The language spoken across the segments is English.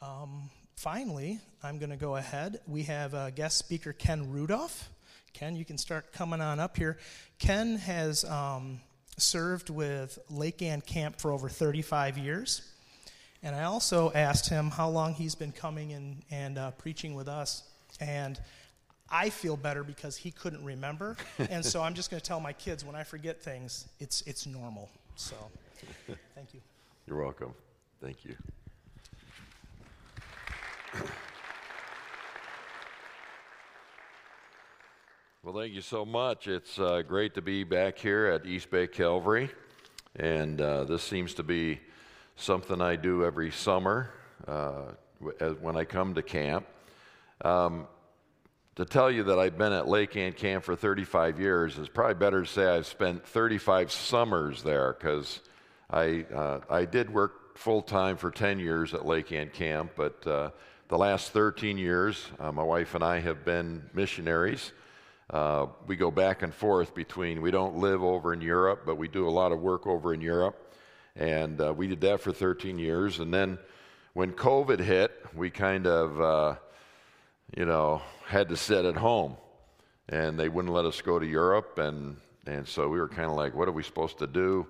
Um, finally, I'm going to go ahead. We have uh, guest speaker Ken Rudolph. Ken, you can start coming on up here. Ken has um, served with Lake Ann Camp for over 35 years. And I also asked him how long he's been coming and, and uh, preaching with us. And I feel better because he couldn't remember. and so I'm just going to tell my kids when I forget things, it's, it's normal. So thank you. You're welcome. Thank you. Well, thank you so much. It's uh, great to be back here at East Bay Calvary. And uh, this seems to be something I do every summer uh, when I come to camp. Um, to tell you that I've been at Lake Ann Camp for 35 years is probably better to say I've spent 35 summers there because I, uh, I did work full time for 10 years at Lake Ann Camp, but uh, the last 13 years, uh, my wife and I have been missionaries. Uh, we go back and forth between, we don't live over in Europe, but we do a lot of work over in Europe. And uh, we did that for 13 years. And then when COVID hit, we kind of, uh, you know, had to sit at home. And they wouldn't let us go to Europe. And, and so we were kind of like, what are we supposed to do?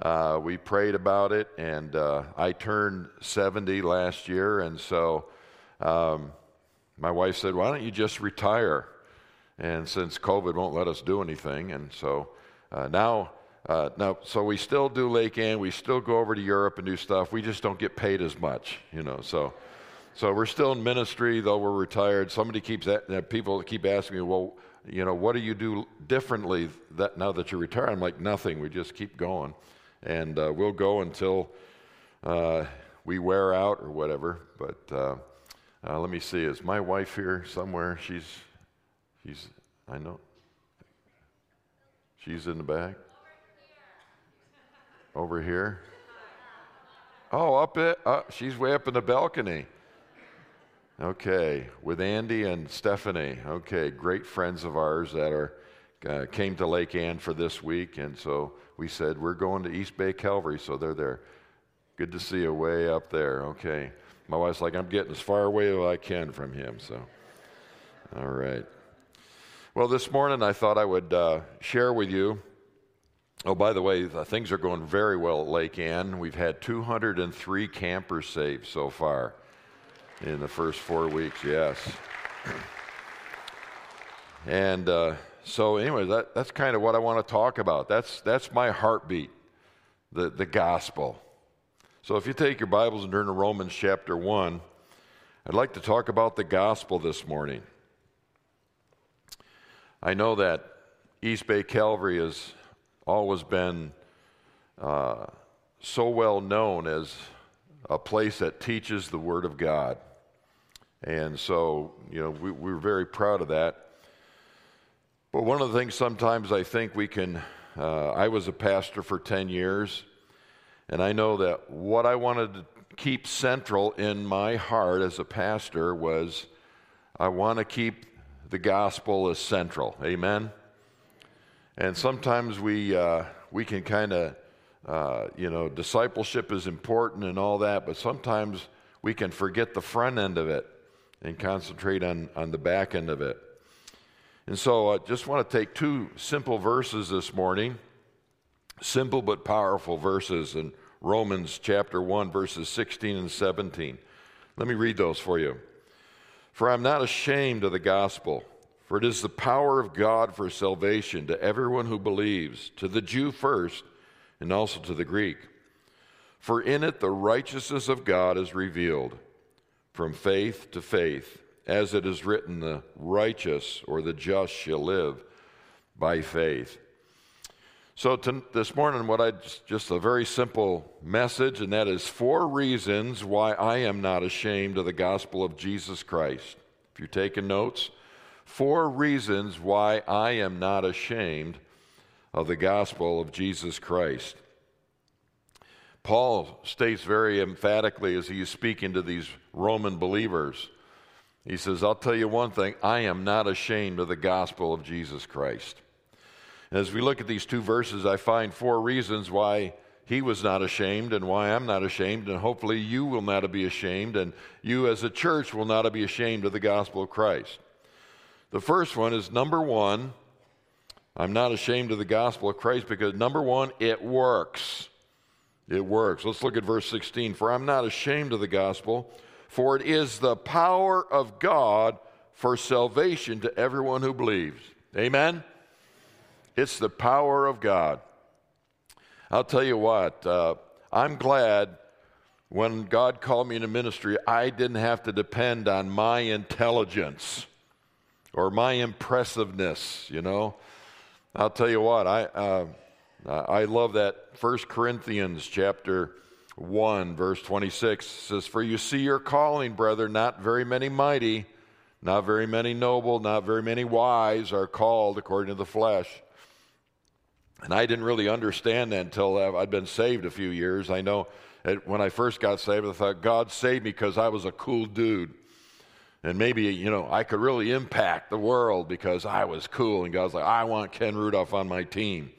Uh, we prayed about it. And uh, I turned 70 last year. And so um, my wife said, why don't you just retire? And since COVID won't let us do anything, and so uh, now, uh, now, so we still do Lake Ann. We still go over to Europe and do stuff. We just don't get paid as much, you know. So, so we're still in ministry, though we're retired. Somebody keeps that, people keep asking me, well, you know, what do you do differently that now that you're retired? I'm like, nothing. We just keep going, and uh, we'll go until uh, we wear out or whatever. But uh, let me see. Is my wife here somewhere? She's She's, I know. She's in the back. Over here. Oh, up it. Uh, she's way up in the balcony. Okay, with Andy and Stephanie. Okay, great friends of ours that are uh, came to Lake Ann for this week, and so we said we're going to East Bay Calvary, so they're there. Good to see you way up there. Okay, my wife's like, I'm getting as far away as I can from him. So, all right. Well, this morning I thought I would uh, share with you. Oh, by the way, the things are going very well at Lake Ann. We've had 203 campers saved so far in the first four weeks, yes. And uh, so, anyway, that, that's kind of what I want to talk about. That's, that's my heartbeat, the, the gospel. So, if you take your Bibles and turn to Romans chapter 1, I'd like to talk about the gospel this morning. I know that East Bay Calvary has always been uh, so well known as a place that teaches the Word of God. And so, you know, we, we're very proud of that. But one of the things sometimes I think we can, uh, I was a pastor for 10 years, and I know that what I wanted to keep central in my heart as a pastor was I want to keep the gospel as central. Amen? And sometimes we, uh, we can kind of, uh, you know, discipleship is important and all that, but sometimes we can forget the front end of it and concentrate on, on the back end of it. And so I just want to take two simple verses this morning, simple but powerful verses in Romans chapter 1, verses 16 and 17. Let me read those for you. For I'm not ashamed of the gospel, for it is the power of God for salvation to everyone who believes, to the Jew first, and also to the Greek. For in it the righteousness of God is revealed, from faith to faith, as it is written, the righteous or the just shall live by faith. So, to, this morning, what I just a very simple message, and that is four reasons why I am not ashamed of the gospel of Jesus Christ. If you're taking notes, four reasons why I am not ashamed of the gospel of Jesus Christ. Paul states very emphatically as he is speaking to these Roman believers, he says, I'll tell you one thing, I am not ashamed of the gospel of Jesus Christ. As we look at these two verses, I find four reasons why he was not ashamed and why I'm not ashamed, and hopefully you will not be ashamed, and you as a church will not be ashamed of the gospel of Christ. The first one is number one, I'm not ashamed of the gospel of Christ because number one, it works. It works. Let's look at verse 16. For I'm not ashamed of the gospel, for it is the power of God for salvation to everyone who believes. Amen? It's the power of God. I'll tell you what, uh, I'm glad when God called me into ministry, I didn't have to depend on my intelligence or my impressiveness, you know. I'll tell you what, I, uh, I love that 1 Corinthians chapter 1, verse 26 says, For you see your calling, brother, not very many mighty, not very many noble, not very many wise are called according to the flesh. And I didn't really understand that until I'd been saved a few years. I know when I first got saved, I thought God saved me because I was a cool dude. And maybe, you know, I could really impact the world because I was cool. And God's like, I want Ken Rudolph on my team.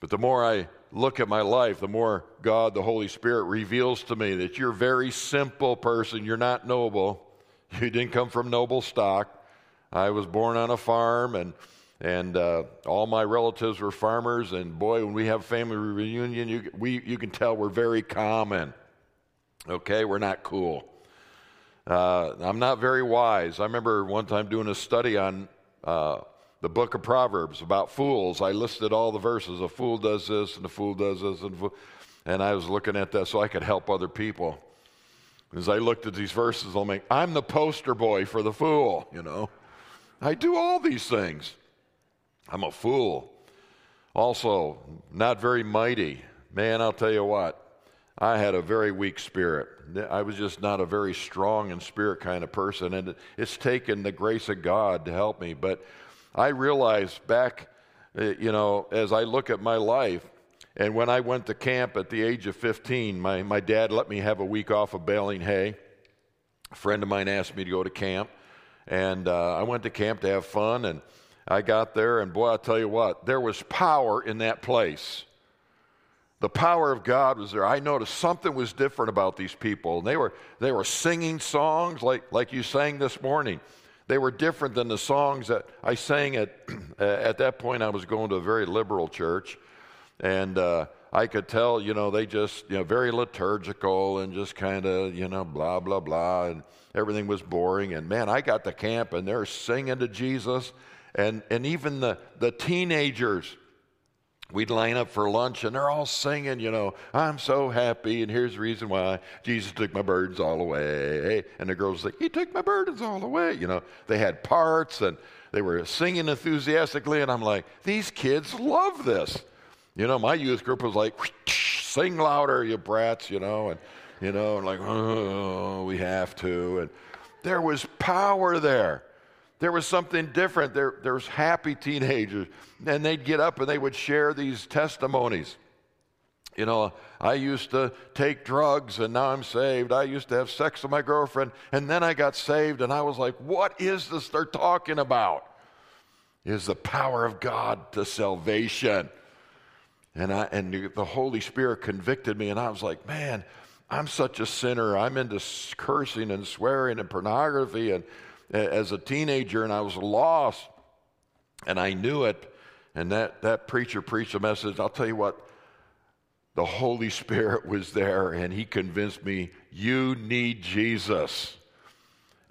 But the more I look at my life, the more God, the Holy Spirit, reveals to me that you're a very simple person. You're not noble. You didn't come from noble stock. I was born on a farm and and uh, all my relatives were farmers. And boy, when we have family reunion, you, we, you can tell we're very common. Okay, we're not cool. Uh, I'm not very wise. I remember one time doing a study on uh, the book of Proverbs about fools. I listed all the verses. A fool does this, and a fool does this, and, and I was looking at that so I could help other people. As I looked at these verses, I'm like, I'm the poster boy for the fool, you know. I do all these things. I'm a fool. Also, not very mighty. Man, I'll tell you what, I had a very weak spirit. I was just not a very strong in spirit kind of person, and it's taken the grace of God to help me. But I realized back, uh, you know, as I look at my life, and when I went to camp at the age of 15, my, my dad let me have a week off of baling hay. A friend of mine asked me to go to camp, and uh, I went to camp to have fun, and I got there, and boy, I'll tell you what, there was power in that place. The power of God was there. I noticed something was different about these people. And they were, they were singing songs like, like you sang this morning. They were different than the songs that I sang at, at that point. I was going to a very liberal church. And uh, I could tell, you know, they just, you know, very liturgical and just kind of, you know, blah, blah, blah. And everything was boring. And man, I got to camp and they're singing to Jesus and, and even the, the teenagers, we'd line up for lunch and they're all singing, you know, I'm so happy and here's the reason why Jesus took my burdens all away. And the girls like, He took my burdens all away. You know, they had parts and they were singing enthusiastically. And I'm like, these kids love this. You know, my youth group was like, sing louder, you brats, you know, and, you know, and like, oh, we have to. And there was power there. There was something different. There, was happy teenagers, and they'd get up and they would share these testimonies. You know, I used to take drugs and now I'm saved. I used to have sex with my girlfriend and then I got saved. And I was like, what is this they're talking about? Is the power of God to salvation. And, I, and the Holy Spirit convicted me, and I was like, man, I'm such a sinner. I'm into cursing and swearing and pornography and as a teenager and I was lost and I knew it. And that, that preacher preached a message. I'll tell you what, the Holy Spirit was there and he convinced me, you need Jesus.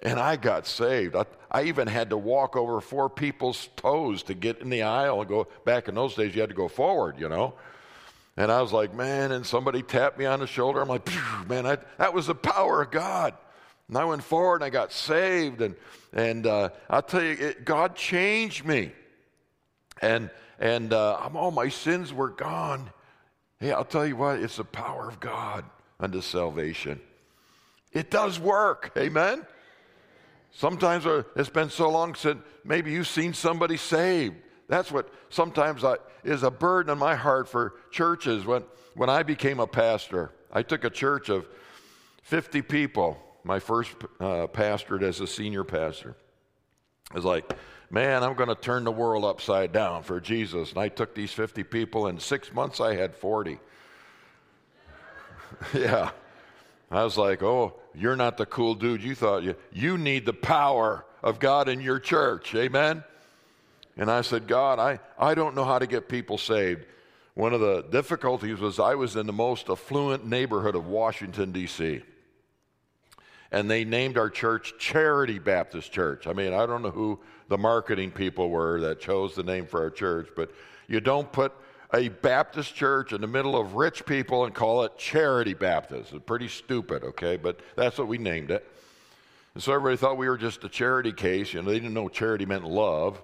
And I got saved. I, I, even had to walk over four people's toes to get in the aisle and go. Back in those days, you had to go forward, you know. And I was like, man, and somebody tapped me on the shoulder. I'm like, man, I, that was the power of God. And I went forward and I got saved. And, and uh, I'll tell you, it, God changed me. And, and uh, all my sins were gone. Hey, I'll tell you what, it's the power of God unto salvation. It does work. Amen? Sometimes uh, it's been so long since maybe you've seen somebody saved. That's what sometimes I, is a burden in my heart for churches. When, when I became a pastor, I took a church of 50 people my first uh, pastorate as a senior pastor. I was like, man, I'm going to turn the world upside down for Jesus. And I took these 50 people, in six months I had 40. yeah. I was like, oh, you're not the cool dude you thought you. You need the power of God in your church. Amen? And I said, God, I, I don't know how to get people saved. One of the difficulties was I was in the most affluent neighborhood of Washington, D.C. And they named our church Charity Baptist Church. I mean, I don't know who the marketing people were that chose the name for our church, but you don't put a Baptist church in the middle of rich people and call it Charity Baptist. It's pretty stupid, okay? But that's what we named it. And so everybody thought we were just a charity case. You know, they didn't know charity meant love.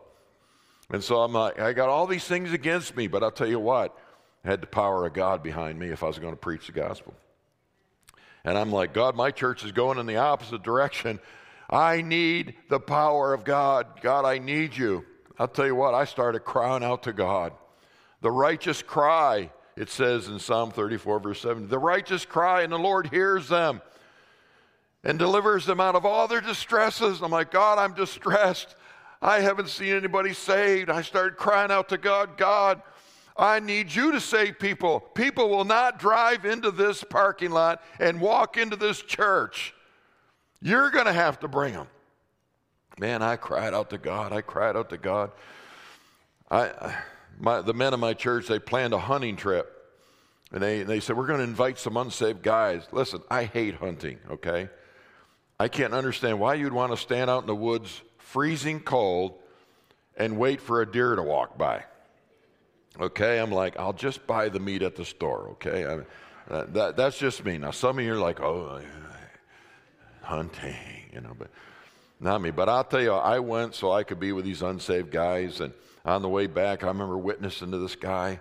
And so I'm like, I got all these things against me, but I'll tell you what, I had the power of God behind me if I was going to preach the gospel. And I'm like, God, my church is going in the opposite direction. I need the power of God. God, I need you. I'll tell you what, I started crying out to God. The righteous cry, it says in Psalm 34, verse 7. The righteous cry, and the Lord hears them and delivers them out of all their distresses. I'm like, God, I'm distressed. I haven't seen anybody saved. I started crying out to God, God, I need you to save people. People will not drive into this parking lot and walk into this church. You're going to have to bring them. Man, I cried out to God. I cried out to God. I, my, the men of my church, they planned a hunting trip. And they, they said, We're going to invite some unsaved guys. Listen, I hate hunting, okay? I can't understand why you'd want to stand out in the woods freezing cold and wait for a deer to walk by. Okay, I'm like, I'll just buy the meat at the store, okay? I, uh, that, that's just me. Now, some of you are like, oh, hunting, you know, but not me. But I'll tell you, I went so I could be with these unsaved guys. And on the way back, I remember witnessing to this guy.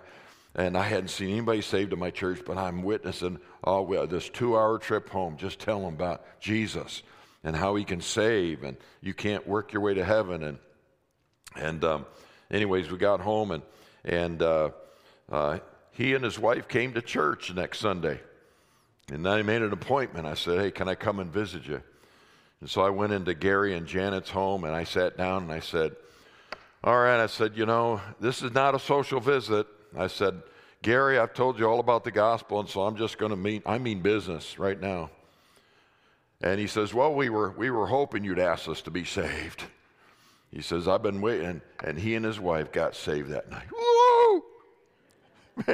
And I hadn't seen anybody saved in my church, but I'm witnessing oh, this two hour trip home, just tell them about Jesus and how he can save, and you can't work your way to heaven. And, and um, anyways, we got home, and, and uh, uh, he and his wife came to church next Sunday. And then I made an appointment. I said, Hey, can I come and visit you? And so I went into Gary and Janet's home and I sat down and I said, All right, I said, You know, this is not a social visit. I said, Gary, I've told you all about the gospel, and so I'm just going to mean, I mean business right now. And he says, Well, we were, we were hoping you'd ask us to be saved. He says, I've been waiting. And he and his wife got saved that night. Woo!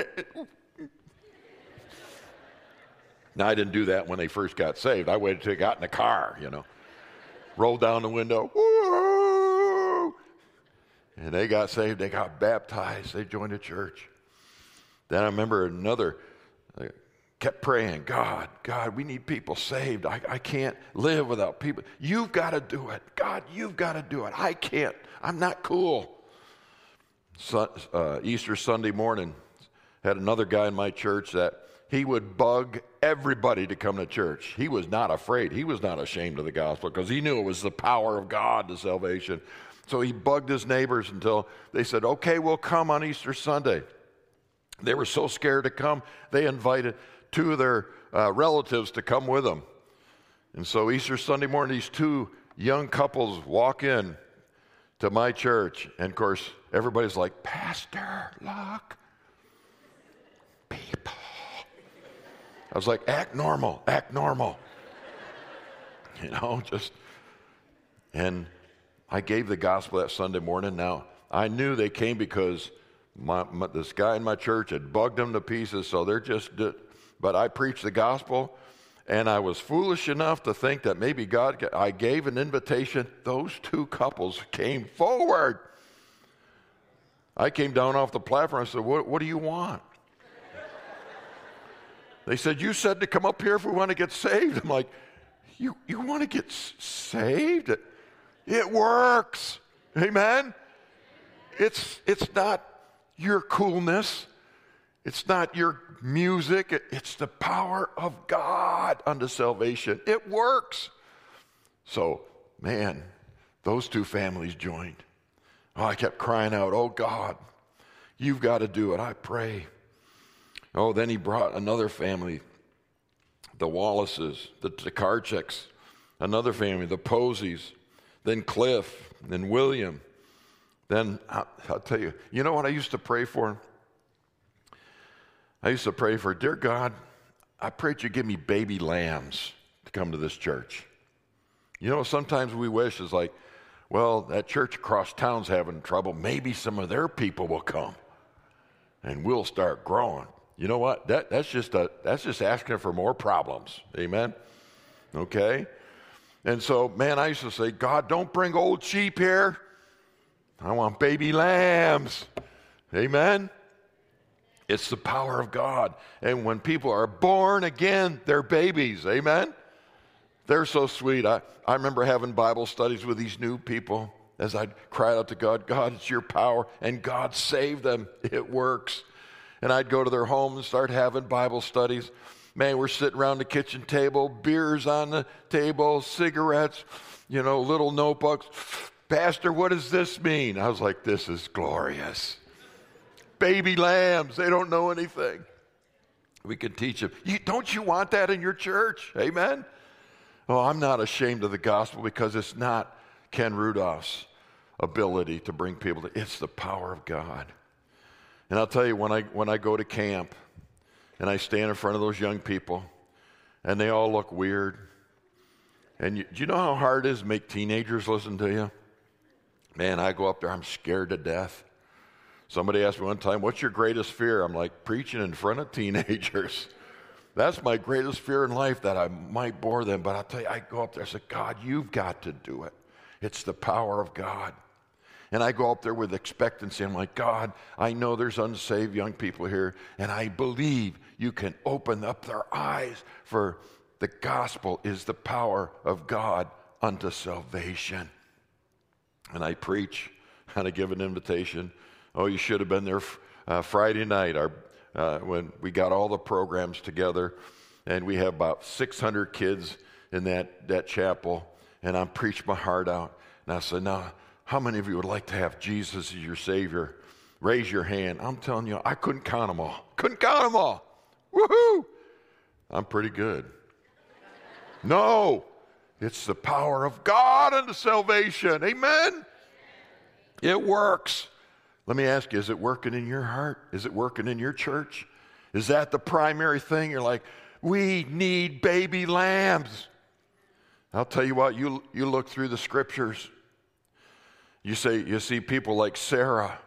now, I didn't do that when they first got saved. I waited till they got in the car, you know. Rolled down the window. And they got saved. They got baptized. They joined a church. Then I remember another kept praying, God, God, we need people saved. I, I can't live without people. You've got to do it. God, you've got to do it. I can't. I'm not cool. So, uh, Easter Sunday morning, had another guy in my church that he would bug everybody to come to church. He was not afraid. He was not ashamed of the gospel because he knew it was the power of God to salvation. So he bugged his neighbors until they said, okay, we'll come on Easter Sunday. They were so scared to come, they invited two of their uh, relatives to come with them. And so Easter Sunday morning, these two young couples walk in to my church. And of course, everybody's like, Pastor Luck, people. I was like, act normal, act normal. You know, just, and I gave the gospel that Sunday morning. Now, I knew they came because my, my, this guy in my church had bugged them to pieces, so they're just but I preached the gospel, and I was foolish enough to think that maybe God, I gave an invitation. Those two couples came forward. I came down off the platform. I said, What, what do you want? They said, You said to come up here if we want to get saved. I'm like, You, you want to get saved? It works. Amen? It's, it's not your coolness, it's not your music, it's the power of God unto salvation. It works. So, man, those two families joined. Oh, I kept crying out, Oh God, you've got to do it. I pray. Oh, then he brought another family, the Wallaces, the Takarcheks, another family, the Posies, then Cliff, then William. Then I'll, I'll tell you, you know what I used to pray for? I used to pray for, dear God, I pray that you give me baby lambs to come to this church. You know, sometimes we wish is like, well, that church across town's having trouble. Maybe some of their people will come and we'll start growing. You know what? That, that's, just a, that's just asking for more problems. Amen? Okay? And so, man, I used to say, God, don't bring old sheep here. I want baby lambs. Amen? It's the power of God. And when people are born again, they're babies. Amen? They're so sweet. I, I remember having Bible studies with these new people as I cried out to God, God, it's your power. And God saved them. It works. And I'd go to their home and start having Bible studies. Man, we're sitting around the kitchen table, beers on the table, cigarettes, you know, little notebooks. Pastor, what does this mean? I was like, this is glorious. Baby lambs, they don't know anything. We can teach them. You, don't you want that in your church? Amen? Oh, I'm not ashamed of the gospel because it's not Ken Rudolph's ability to bring people to it's the power of God. And I'll tell you, when I, when I go to camp, and I stand in front of those young people, and they all look weird. And you, do you know how hard it is to make teenagers listen to you? Man, I go up there, I'm scared to death. Somebody asked me one time, What's your greatest fear? I'm like, Preaching in front of teenagers. That's my greatest fear in life that I might bore them. But I'll tell you, I go up there, I say, God, you've got to do it. It's the power of God. And I go up there with expectancy. I'm like, God, I know there's unsaved young people here, and I believe you can open up their eyes, for the gospel is the power of God unto salvation. And I preach, and I give an invitation. Oh, you should have been there uh, Friday night our, uh, when we got all the programs together, and we have about 600 kids in that, that chapel, and I'm preaching my heart out. And I said, now, how many of you would like to have Jesus as your Savior? Raise your hand. I'm telling you, I couldn't count them all. Couldn't count them all. Woohoo! I'm pretty good. No, it's the power of God unto salvation. Amen? It works. Let me ask you, is it working in your heart? Is it working in your church? Is that the primary thing? You're like, we need baby lambs. I'll tell you what, you, you look through the scriptures. You say you see people like Sarah.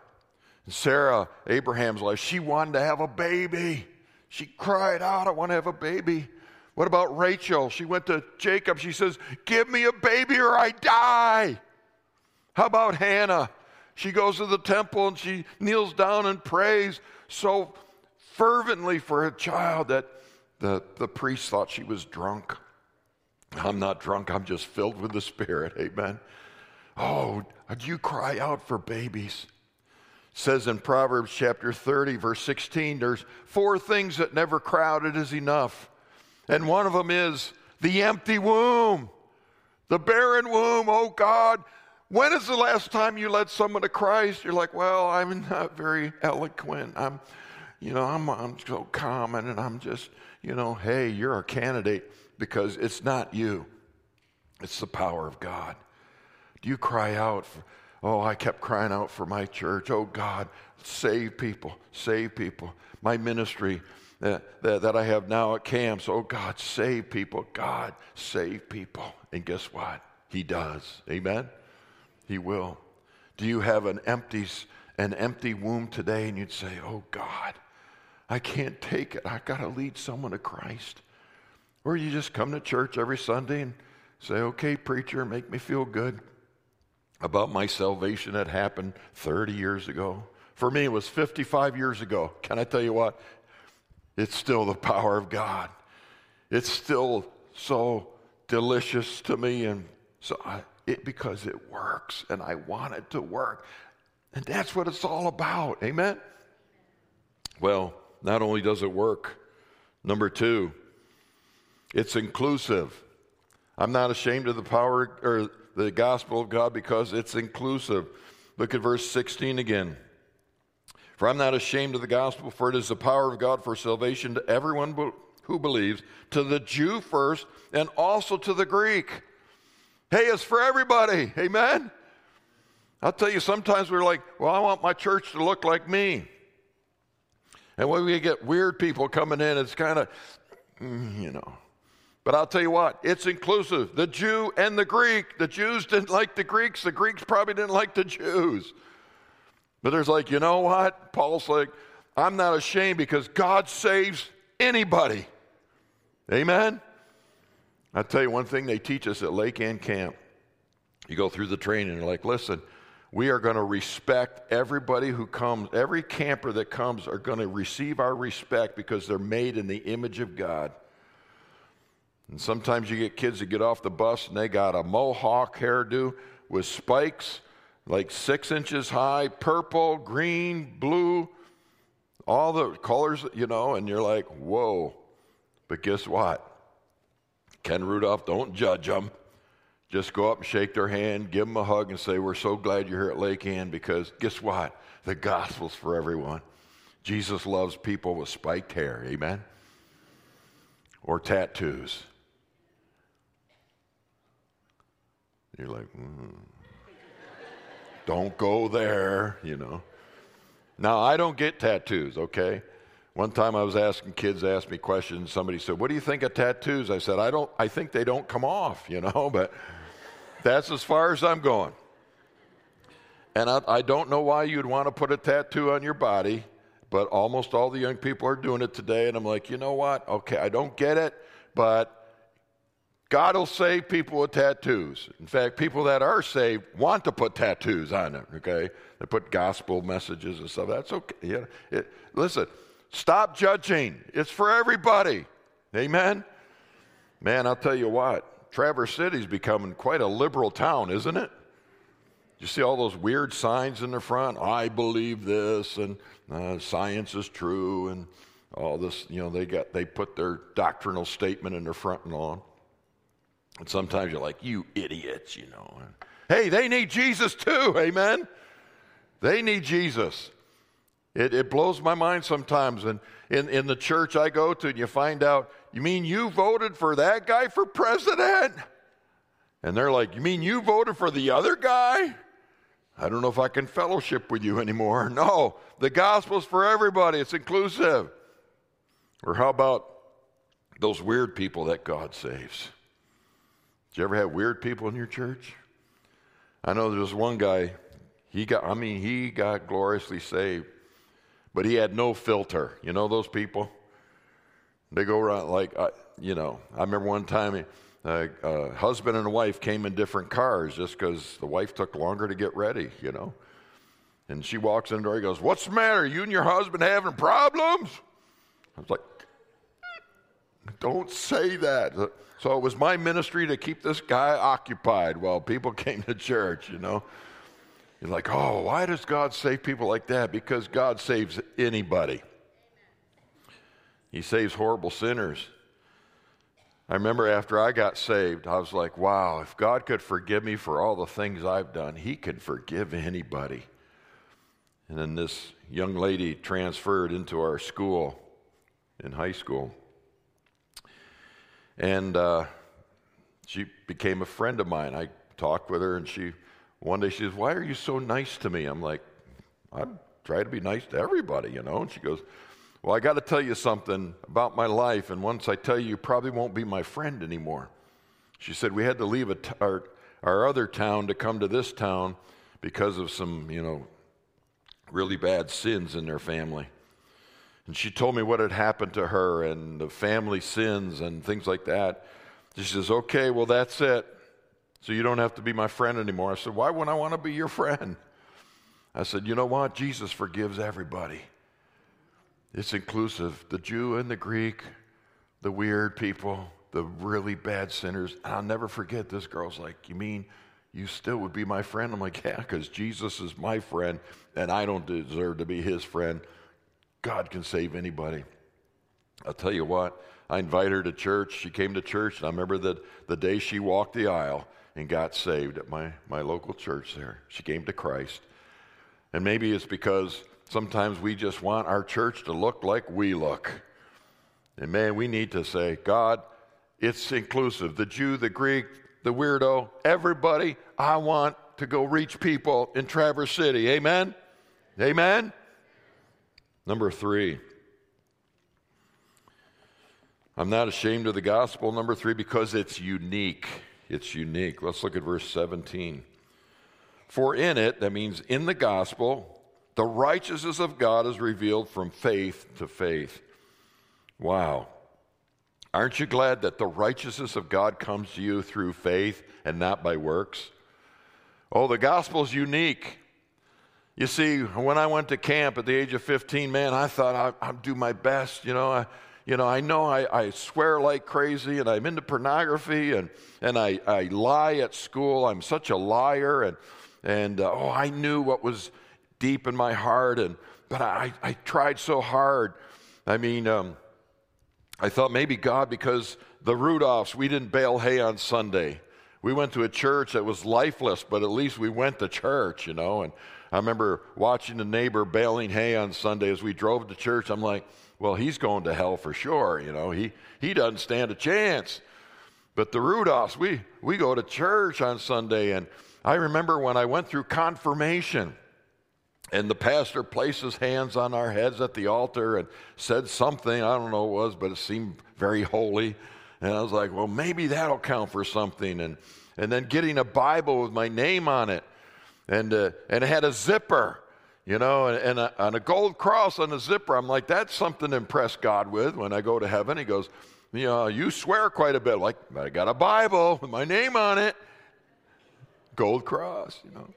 Sarah, Abraham's wife, she wanted to have a baby. She cried out, I want to have a baby. What about Rachel? She went to Jacob. She says, Give me a baby or I die. How about Hannah? She goes to the temple and she kneels down and prays so fervently for a child that the, the priest thought she was drunk. I'm not drunk, I'm just filled with the Spirit. Amen. Oh, do you cry out for babies? It says in Proverbs chapter 30, verse 16, there's four things that never crowded is enough. And one of them is the empty womb, the barren womb. Oh God, when is the last time you led someone to Christ? You're like, well, I'm not very eloquent. I'm, you know, I'm, I'm so common and I'm just, you know, hey, you're a candidate because it's not you, it's the power of God. You cry out for, oh, I kept crying out for my church. Oh, God, save people, save people. My ministry that, that, that I have now at camps, oh, God, save people. God, save people. And guess what? He does. Amen? He will. Do you have an empty, an empty womb today and you'd say, oh, God, I can't take it. I've got to lead someone to Christ. Or you just come to church every Sunday and say, okay, preacher, make me feel good about my salvation that happened 30 years ago. For me, it was 55 years ago. Can I tell you what? It's still the power of God. It's still so delicious to me, and so I, it because it works, and I want it to work, and that's what it's all about. Amen. Well, not only does it work, number two, it's inclusive. I'm not ashamed of the power or the gospel of God because it's inclusive. Look at verse 16 again. For I'm not ashamed of the gospel, for it is the power of God for salvation to everyone who believes, to the Jew first, and also to the Greek. Hey, it's for everybody. Amen? I'll tell you, sometimes we're like, well, I want my church to look like me. And when we get weird people coming in, it's kind of, mm, you know. But I'll tell you what, it's inclusive. The Jew and the Greek. The Jews didn't like the Greeks. The Greeks probably didn't like the Jews. But there's like, you know what? Paul's like, I'm not ashamed because God saves anybody. Amen? I'll tell you one thing they teach us at Lake Ann Camp. You go through the training and they're like, listen, we are going to respect everybody who comes. Every camper that comes are going to receive our respect because they're made in the image of God. And sometimes you get kids that get off the bus and they got a mohawk hairdo with spikes like six inches high, purple, green, blue, all the colors, you know, and you're like, whoa. But guess what? Ken Rudolph, don't judge them. Just go up and shake their hand, give them a hug, and say, We're so glad you're here at Lake Ann because guess what? The gospel's for everyone. Jesus loves people with spiked hair. Amen? Or tattoos. You're like, mm. don't go there, you know. Now, I don't get tattoos, okay? One time I was asking kids ask me questions. Somebody said, "What do you think of tattoos?" I said, "I don't. I think they don't come off, you know." But that's as far as I'm going. And I, I don't know why you'd want to put a tattoo on your body, but almost all the young people are doing it today. And I'm like, you know what? Okay, I don't get it, but God will save people with tattoos. In fact, people that are saved want to put tattoos on them, okay? They put gospel messages and stuff. That's okay. Yeah. It, listen, stop judging. It's for everybody. Amen? Man, I'll tell you what, Traverse City's becoming quite a liberal town, isn't it? You see all those weird signs in the front? I believe this, and uh, science is true, and all this. You know, they got they put their doctrinal statement in their front and on. And sometimes you're like, you idiots, you know. Hey, they need Jesus too, amen? They need Jesus. It, it blows my mind sometimes. And in, in the church I go to, and you find out, you mean you voted for that guy for president? And they're like, you mean you voted for the other guy? I don't know if I can fellowship with you anymore. No, the gospel's for everybody, it's inclusive. Or how about those weird people that God saves? You ever have weird people in your church? I know there was one guy, he got, I mean, he got gloriously saved, but he had no filter. You know those people? They go around like, uh, you know, I remember one time a uh, uh, husband and a wife came in different cars just because the wife took longer to get ready, you know. And she walks in the door, he goes, What's the matter? You and your husband having problems? I was like, Don't say that. So it was my ministry to keep this guy occupied while people came to church, you know. You're like, oh, why does God save people like that? Because God saves anybody. He saves horrible sinners. I remember after I got saved, I was like, wow, if God could forgive me for all the things I've done, He could forgive anybody. And then this young lady transferred into our school in high school. And uh, she became a friend of mine. I talked with her, and she one day she says, "Why are you so nice to me?" I'm like, "I try to be nice to everybody, you know." And she goes, "Well, I got to tell you something about my life, and once I tell you, you probably won't be my friend anymore." She said, "We had to leave our our other town to come to this town because of some, you know, really bad sins in their family." And she told me what had happened to her and the family sins and things like that. She says, Okay, well, that's it. So you don't have to be my friend anymore. I said, Why wouldn't I want to be your friend? I said, You know what? Jesus forgives everybody. It's inclusive the Jew and the Greek, the weird people, the really bad sinners. And I'll never forget this girl's like, You mean you still would be my friend? I'm like, Yeah, because Jesus is my friend and I don't deserve to be his friend. God can save anybody. I'll tell you what, I invited her to church. She came to church, and I remember that the day she walked the aisle and got saved at my, my local church there. She came to Christ. And maybe it's because sometimes we just want our church to look like we look. And man, we need to say, God, it's inclusive. The Jew, the Greek, the weirdo, everybody, I want to go reach people in Traverse City. Amen? Amen? Number three, I'm not ashamed of the gospel, number three, because it's unique. It's unique. Let's look at verse 17. For in it, that means in the gospel, the righteousness of God is revealed from faith to faith. Wow. Aren't you glad that the righteousness of God comes to you through faith and not by works? Oh, the gospel is unique. You see, when I went to camp at the age of 15, man, I thought I, would do my best. You know, I, you know, I know I, I, swear like crazy and I'm into pornography and, and I, I lie at school. I'm such a liar. And, and uh, oh, I knew what was deep in my heart. And, but I, I tried so hard. I mean, um, I thought maybe God, because the Rudolphs, we didn't bale hay on Sunday. We went to a church that was lifeless, but at least we went to church, you know. And I remember watching the neighbor baling hay on Sunday as we drove to church. I'm like, well, he's going to hell for sure, you know. He, he doesn't stand a chance. But the Rudolphs, we, we go to church on Sunday. And I remember when I went through confirmation and the pastor placed his hands on our heads at the altar and said something. I don't know what it was, but it seemed very holy. And I was like, well, maybe that'll count for something. And, and then getting a Bible with my name on it. And, uh, and it had a zipper, you know, and, and, a, and a gold cross on the zipper. I'm like, that's something to impress God with when I go to heaven. He goes, you know, you swear quite a bit. Like, I got a Bible with my name on it. Gold cross, you know.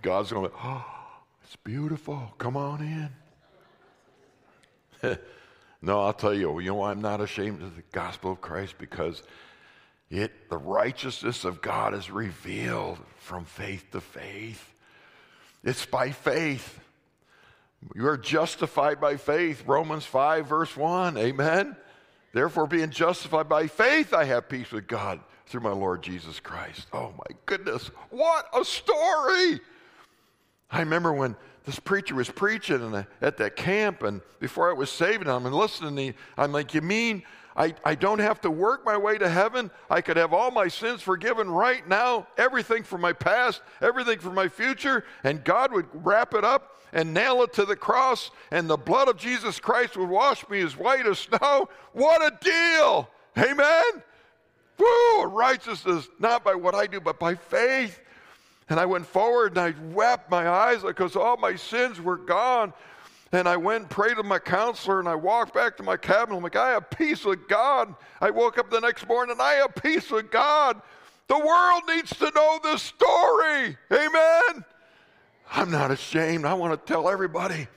God's going, oh, it's beautiful. Come on in. no, I'll tell you, you know, I'm not ashamed of the gospel of Christ because it, the righteousness of God is revealed from faith to faith. It's by faith. You are justified by faith. Romans 5, verse 1. Amen. Therefore, being justified by faith, I have peace with God through my Lord Jesus Christ. Oh my goodness, what a story! I remember when this preacher was preaching at that camp, and before I was saved, I'm listening. I'm like, "You mean I, I don't have to work my way to heaven? I could have all my sins forgiven right now, everything from my past, everything from my future, and God would wrap it up and nail it to the cross, and the blood of Jesus Christ would wash me as white as snow. What a deal! Amen. Woo! Righteousness not by what I do, but by faith. And I went forward and I wept my eyes because all my sins were gone. And I went and prayed with my counselor and I walked back to my cabin. I'm like, I have peace with God. I woke up the next morning and I have peace with God. The world needs to know this story. Amen. I'm not ashamed. I want to tell everybody.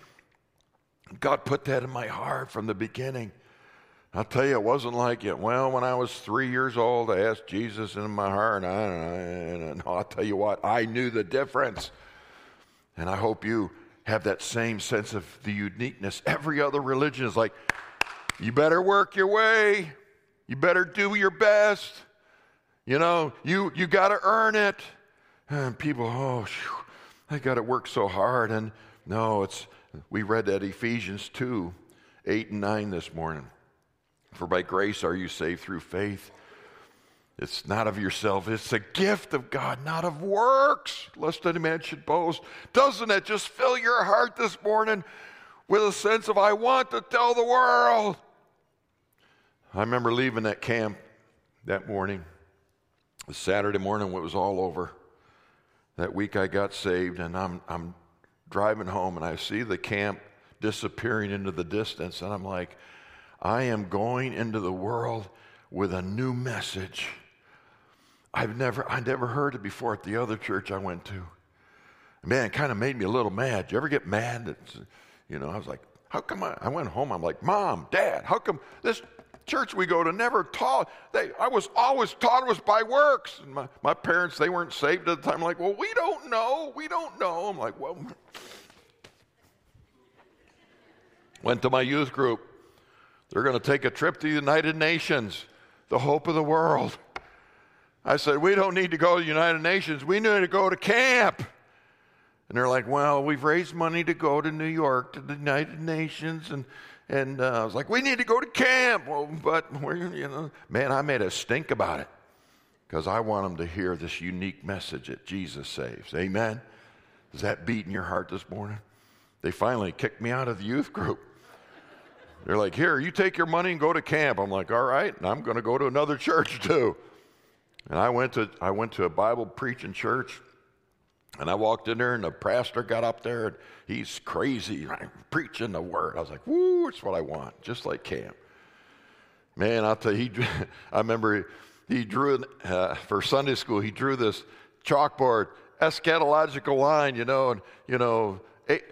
God put that in my heart from the beginning. I'll tell you, it wasn't like it. Well, when I was three years old, I asked Jesus in my heart, and, I, and I'll tell you what, I knew the difference. And I hope you have that same sense of the uniqueness. Every other religion is like, you better work your way, you better do your best. You know, you, you got to earn it. And people, oh, whew, I got to work so hard. And no, it's, we read that Ephesians 2 8 and 9 this morning. For by grace are you saved through faith. It's not of yourself, it's a gift of God, not of works, lest any man should boast. Doesn't it just fill your heart this morning with a sense of, I want to tell the world? I remember leaving that camp that morning, the Saturday morning, when it was all over. That week I got saved, and I'm, I'm driving home, and I see the camp disappearing into the distance, and I'm like, I am going into the world with a new message. I've never, I never heard it before at the other church I went to. Man, it kind of made me a little mad. Do you ever get mad? That, you know, I was like, how come I, I went home? I'm like, Mom, Dad, how come this church we go to never taught? They, I was always taught it was by works. And my, my parents, they weren't saved at the time. I'm like, well, we don't know. We don't know. I'm like, well, went to my youth group. They're going to take a trip to the United Nations, the hope of the world. I said, We don't need to go to the United Nations. We need to go to camp. And they're like, Well, we've raised money to go to New York to the United Nations. And, and uh, I was like, We need to go to camp. Well, but, you know, man, I made a stink about it because I want them to hear this unique message that Jesus saves. Amen? Is that beating your heart this morning? They finally kicked me out of the youth group. They're like, here, you take your money and go to camp. I'm like, all right, and I'm going to go to another church too. And I went to I went to a Bible preaching church, and I walked in there, and the pastor got up there, and he's crazy, preaching the word. I was like, woo, it's what I want, just like camp. Man, I'll tell you, he, I remember he drew uh, for Sunday school. He drew this chalkboard eschatological line, you know, and you know,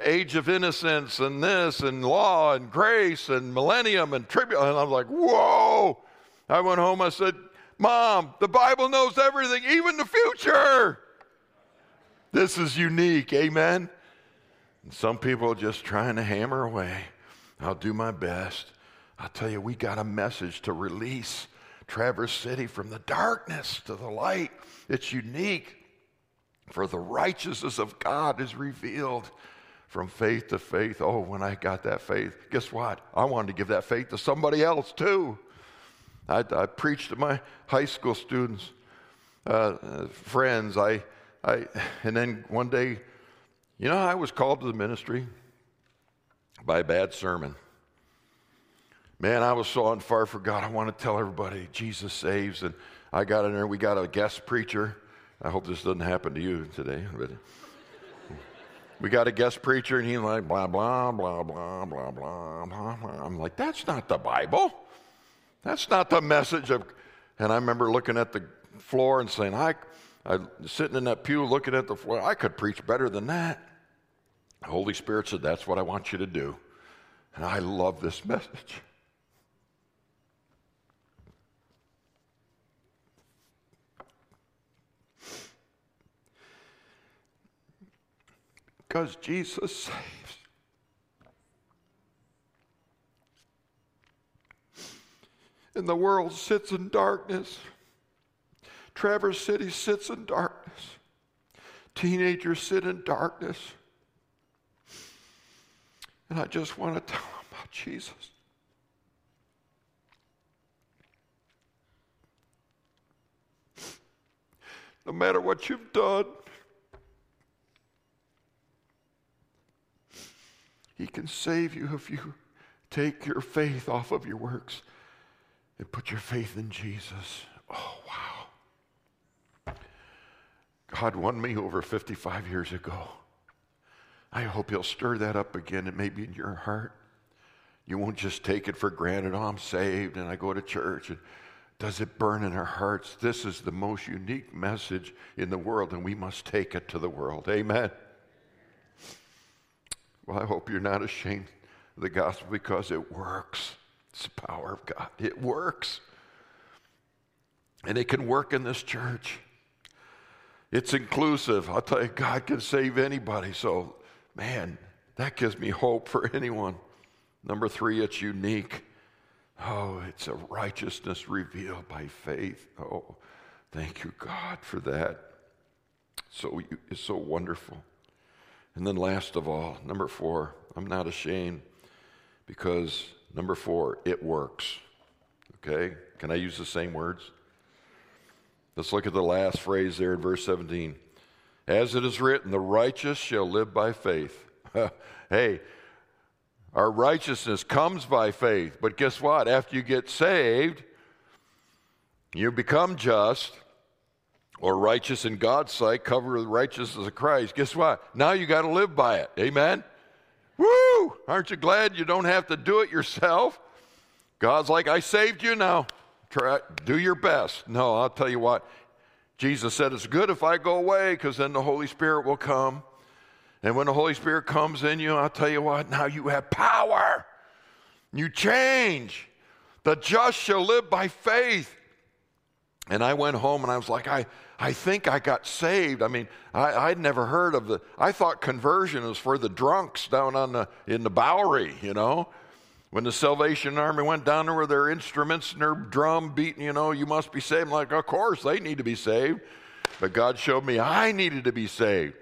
age of innocence and this and law and grace and millennium and tribulation. And I was like, whoa! I went home. I said, Mom, the Bible knows everything, even the future. This is unique. Amen. And some people are just trying to hammer away. I'll do my best. I'll tell you, we got a message to release Traverse City from the darkness to the light. It's unique. For the righteousness of God is revealed from faith to faith. Oh, when I got that faith, guess what? I wanted to give that faith to somebody else too. I, I preached to my high school students, uh, friends. I, I, and then one day, you know, I was called to the ministry by a bad sermon. Man, I was so on fire for God. I want to tell everybody Jesus saves. And I got in there, we got a guest preacher. I hope this doesn't happen to you today. But we got a guest preacher, and he's like, blah, blah, blah, blah, blah, blah, blah. I'm like, that's not the Bible. That's not the message of. And I remember looking at the floor and saying, I, I sitting in that pew looking at the floor, I could preach better than that. The Holy Spirit said, That's what I want you to do. And I love this message. Because Jesus saves. And the world sits in darkness. Traverse City sits in darkness. Teenagers sit in darkness. And I just want to tell them about Jesus. No matter what you've done, He can save you if you take your faith off of your works and put your faith in Jesus. Oh, wow. God won me over 55 years ago. I hope He'll stir that up again and maybe in your heart. You won't just take it for granted. Oh, I'm saved and I go to church. And does it burn in our hearts? This is the most unique message in the world, and we must take it to the world. Amen. Well, I hope you're not ashamed of the gospel because it works. It's the power of God. It works. And it can work in this church. It's inclusive. I'll tell you, God can save anybody. So, man, that gives me hope for anyone. Number three, it's unique. Oh, it's a righteousness revealed by faith. Oh, thank you, God, for that. So it's so wonderful. And then, last of all, number four, I'm not ashamed because, number four, it works. Okay? Can I use the same words? Let's look at the last phrase there in verse 17. As it is written, the righteous shall live by faith. hey, our righteousness comes by faith, but guess what? After you get saved, you become just or righteous in God's sight, covered with righteousness of Christ. Guess what? Now you got to live by it. Amen? Woo! Aren't you glad you don't have to do it yourself? God's like, I saved you now. Try, do your best. No, I'll tell you what. Jesus said, It's good if I go away because then the Holy Spirit will come. And when the Holy Spirit comes in you, I'll tell you what, now you have power. You change. The just shall live by faith. And I went home and I was like, I, I think I got saved. I mean, I, would never heard of the, I thought conversion was for the drunks down on the, in the Bowery, you know. When the Salvation Army went down there with their instruments and their drum beating, you know, you must be saved. I'm like, of course, they need to be saved. But God showed me I needed to be saved.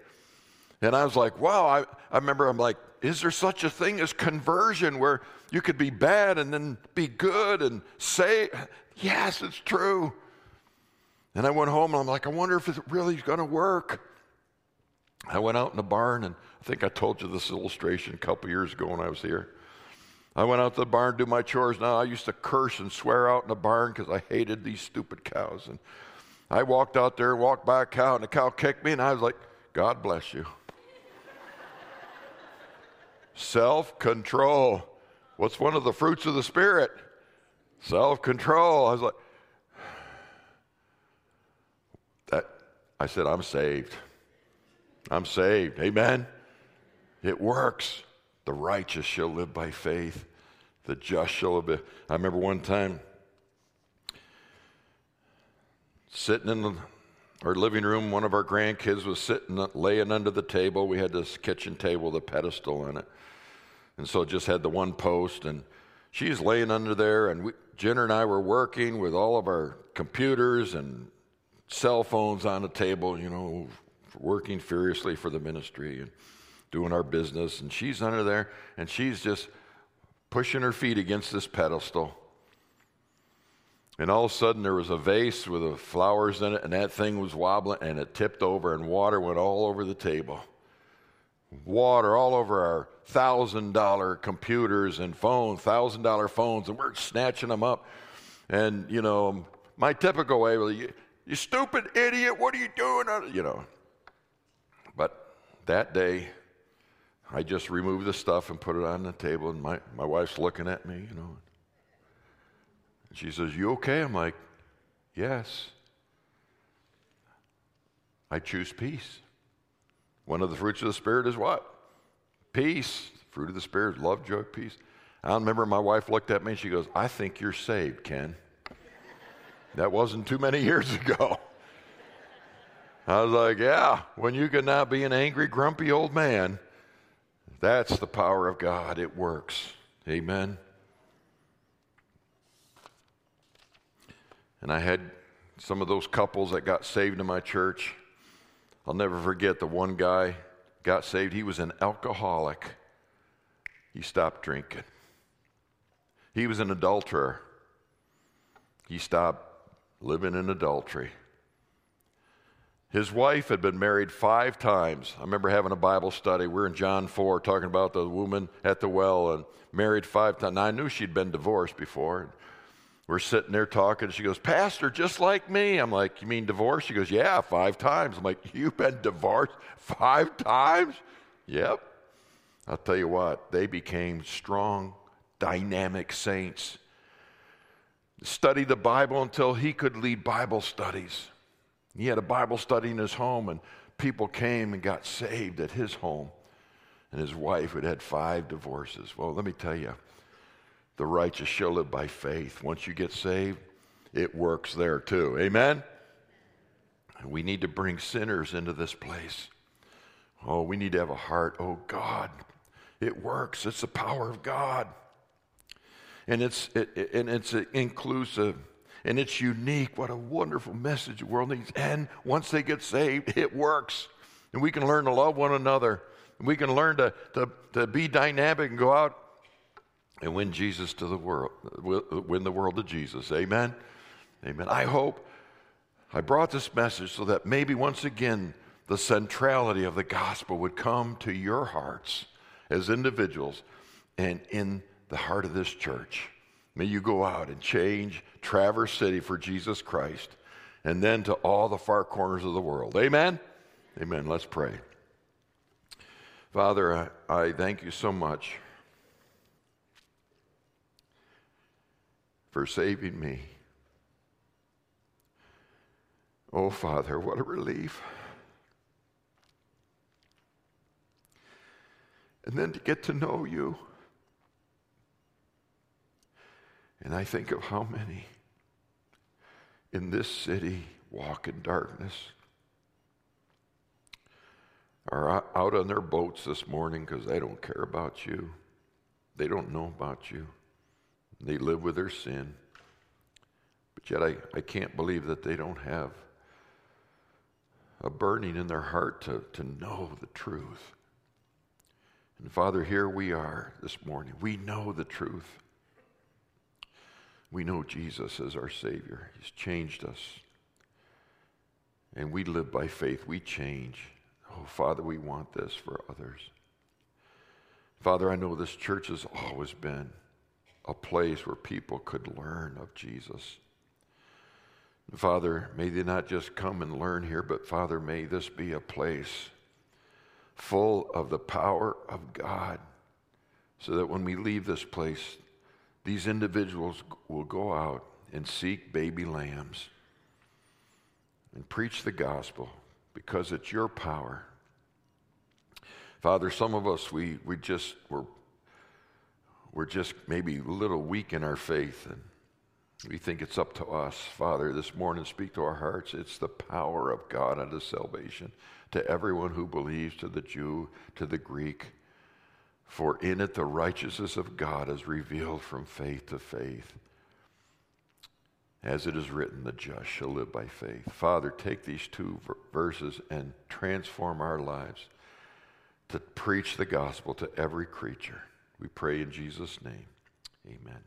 And I was like, wow, I, I remember I'm like, is there such a thing as conversion where you could be bad and then be good and say, yes, it's true. And I went home and I'm like, I wonder if it really going to work. I went out in the barn and I think I told you this illustration a couple years ago when I was here. I went out to the barn to do my chores. Now I used to curse and swear out in the barn because I hated these stupid cows. And I walked out there walked by a cow, and the cow kicked me, and I was like, God bless you. Self control. What's one of the fruits of the Spirit? Self control. I was like, that. I said, I'm saved. I'm saved. Amen. It works. The righteous shall live by faith. The just shall live. I remember one time sitting in the, our living room. One of our grandkids was sitting, laying under the table. We had this kitchen table, with a pedestal in it. And so just had the one post. And she's laying under there. And we, Jenner and I were working with all of our computers and cell phones on the table, you know, working furiously for the ministry and doing our business. And she's under there and she's just pushing her feet against this pedestal. And all of a sudden, there was a vase with flowers in it, and that thing was wobbling, and it tipped over, and water went all over the table. Water all over our thousand dollar computers and phones, thousand dollar phones, and we're snatching them up. And, you know, my typical way, you, you stupid idiot, what are you doing? Uh, you know. But that day, I just removed the stuff and put it on the table, and my, my wife's looking at me, you know. She says, You okay? I'm like, Yes. I choose peace. One of the fruits of the Spirit is what? Peace. Fruit of the Spirit, love, joy, peace. I remember my wife looked at me and she goes, I think you're saved, Ken. That wasn't too many years ago. I was like, yeah, when you can now be an angry, grumpy old man, that's the power of God. It works. Amen. And I had some of those couples that got saved in my church. I'll never forget the one guy got saved. He was an alcoholic. He stopped drinking. He was an adulterer. He stopped living in adultery. His wife had been married five times. I remember having a Bible study. We are in John 4 talking about the woman at the well and married five times. Now, I knew she'd been divorced before. We're sitting there talking. She goes, Pastor, just like me. I'm like, You mean divorce? She goes, Yeah, five times. I'm like, You've been divorced five times? Yep. I'll tell you what, they became strong, dynamic saints. Studied the Bible until he could lead Bible studies. He had a Bible study in his home, and people came and got saved at his home. And his wife had had five divorces. Well, let me tell you, the righteous shall live by faith. Once you get saved, it works there too. Amen? We need to bring sinners into this place. Oh, we need to have a heart. Oh, God, it works. It's the power of God. And it's, it, and it's inclusive and it's unique. What a wonderful message the world needs. And once they get saved, it works. And we can learn to love one another. And we can learn to, to, to be dynamic and go out and win Jesus to the world, win the world to Jesus. Amen. Amen. I hope I brought this message so that maybe once again the centrality of the gospel would come to your hearts as individuals and in the heart of this church. May you go out and change Traverse City for Jesus Christ and then to all the far corners of the world. Amen. Amen. Let's pray. Father, I, thank you so much for saving me. Oh, Father, what a relief. And then to get to know you. And I think of how many in this city walk in darkness, are out on their boats this morning because they don't care about you. They don't know about you. They live with their sin. But yet, I, I can't believe that they don't have a burning in their heart to, to know the truth. And Father, here we are this morning. We know the truth. We know Jesus as our Savior. He's changed us. And we live by faith. We change. Oh, Father, we want this for others. Father, I know this church has always been a place where people could learn of Jesus. Father, may they not just come and learn here, but Father, may this be a place full of the power of God so that when we leave this place, these individuals will go out and seek baby lambs and preach the gospel because it's your power. Father, some of us, we, we just, we're, we're just maybe a little weak in our faith and we think it's up to us. Father, this morning, speak to our hearts. It's the power of God unto salvation to everyone who believes, to the Jew, to the Greek. For in it the righteousness of God is revealed from faith to faith. As it is written, the just shall live by faith. Father, take these two verses and transform our lives to preach the gospel to every creature. We pray in Jesus' name. Amen.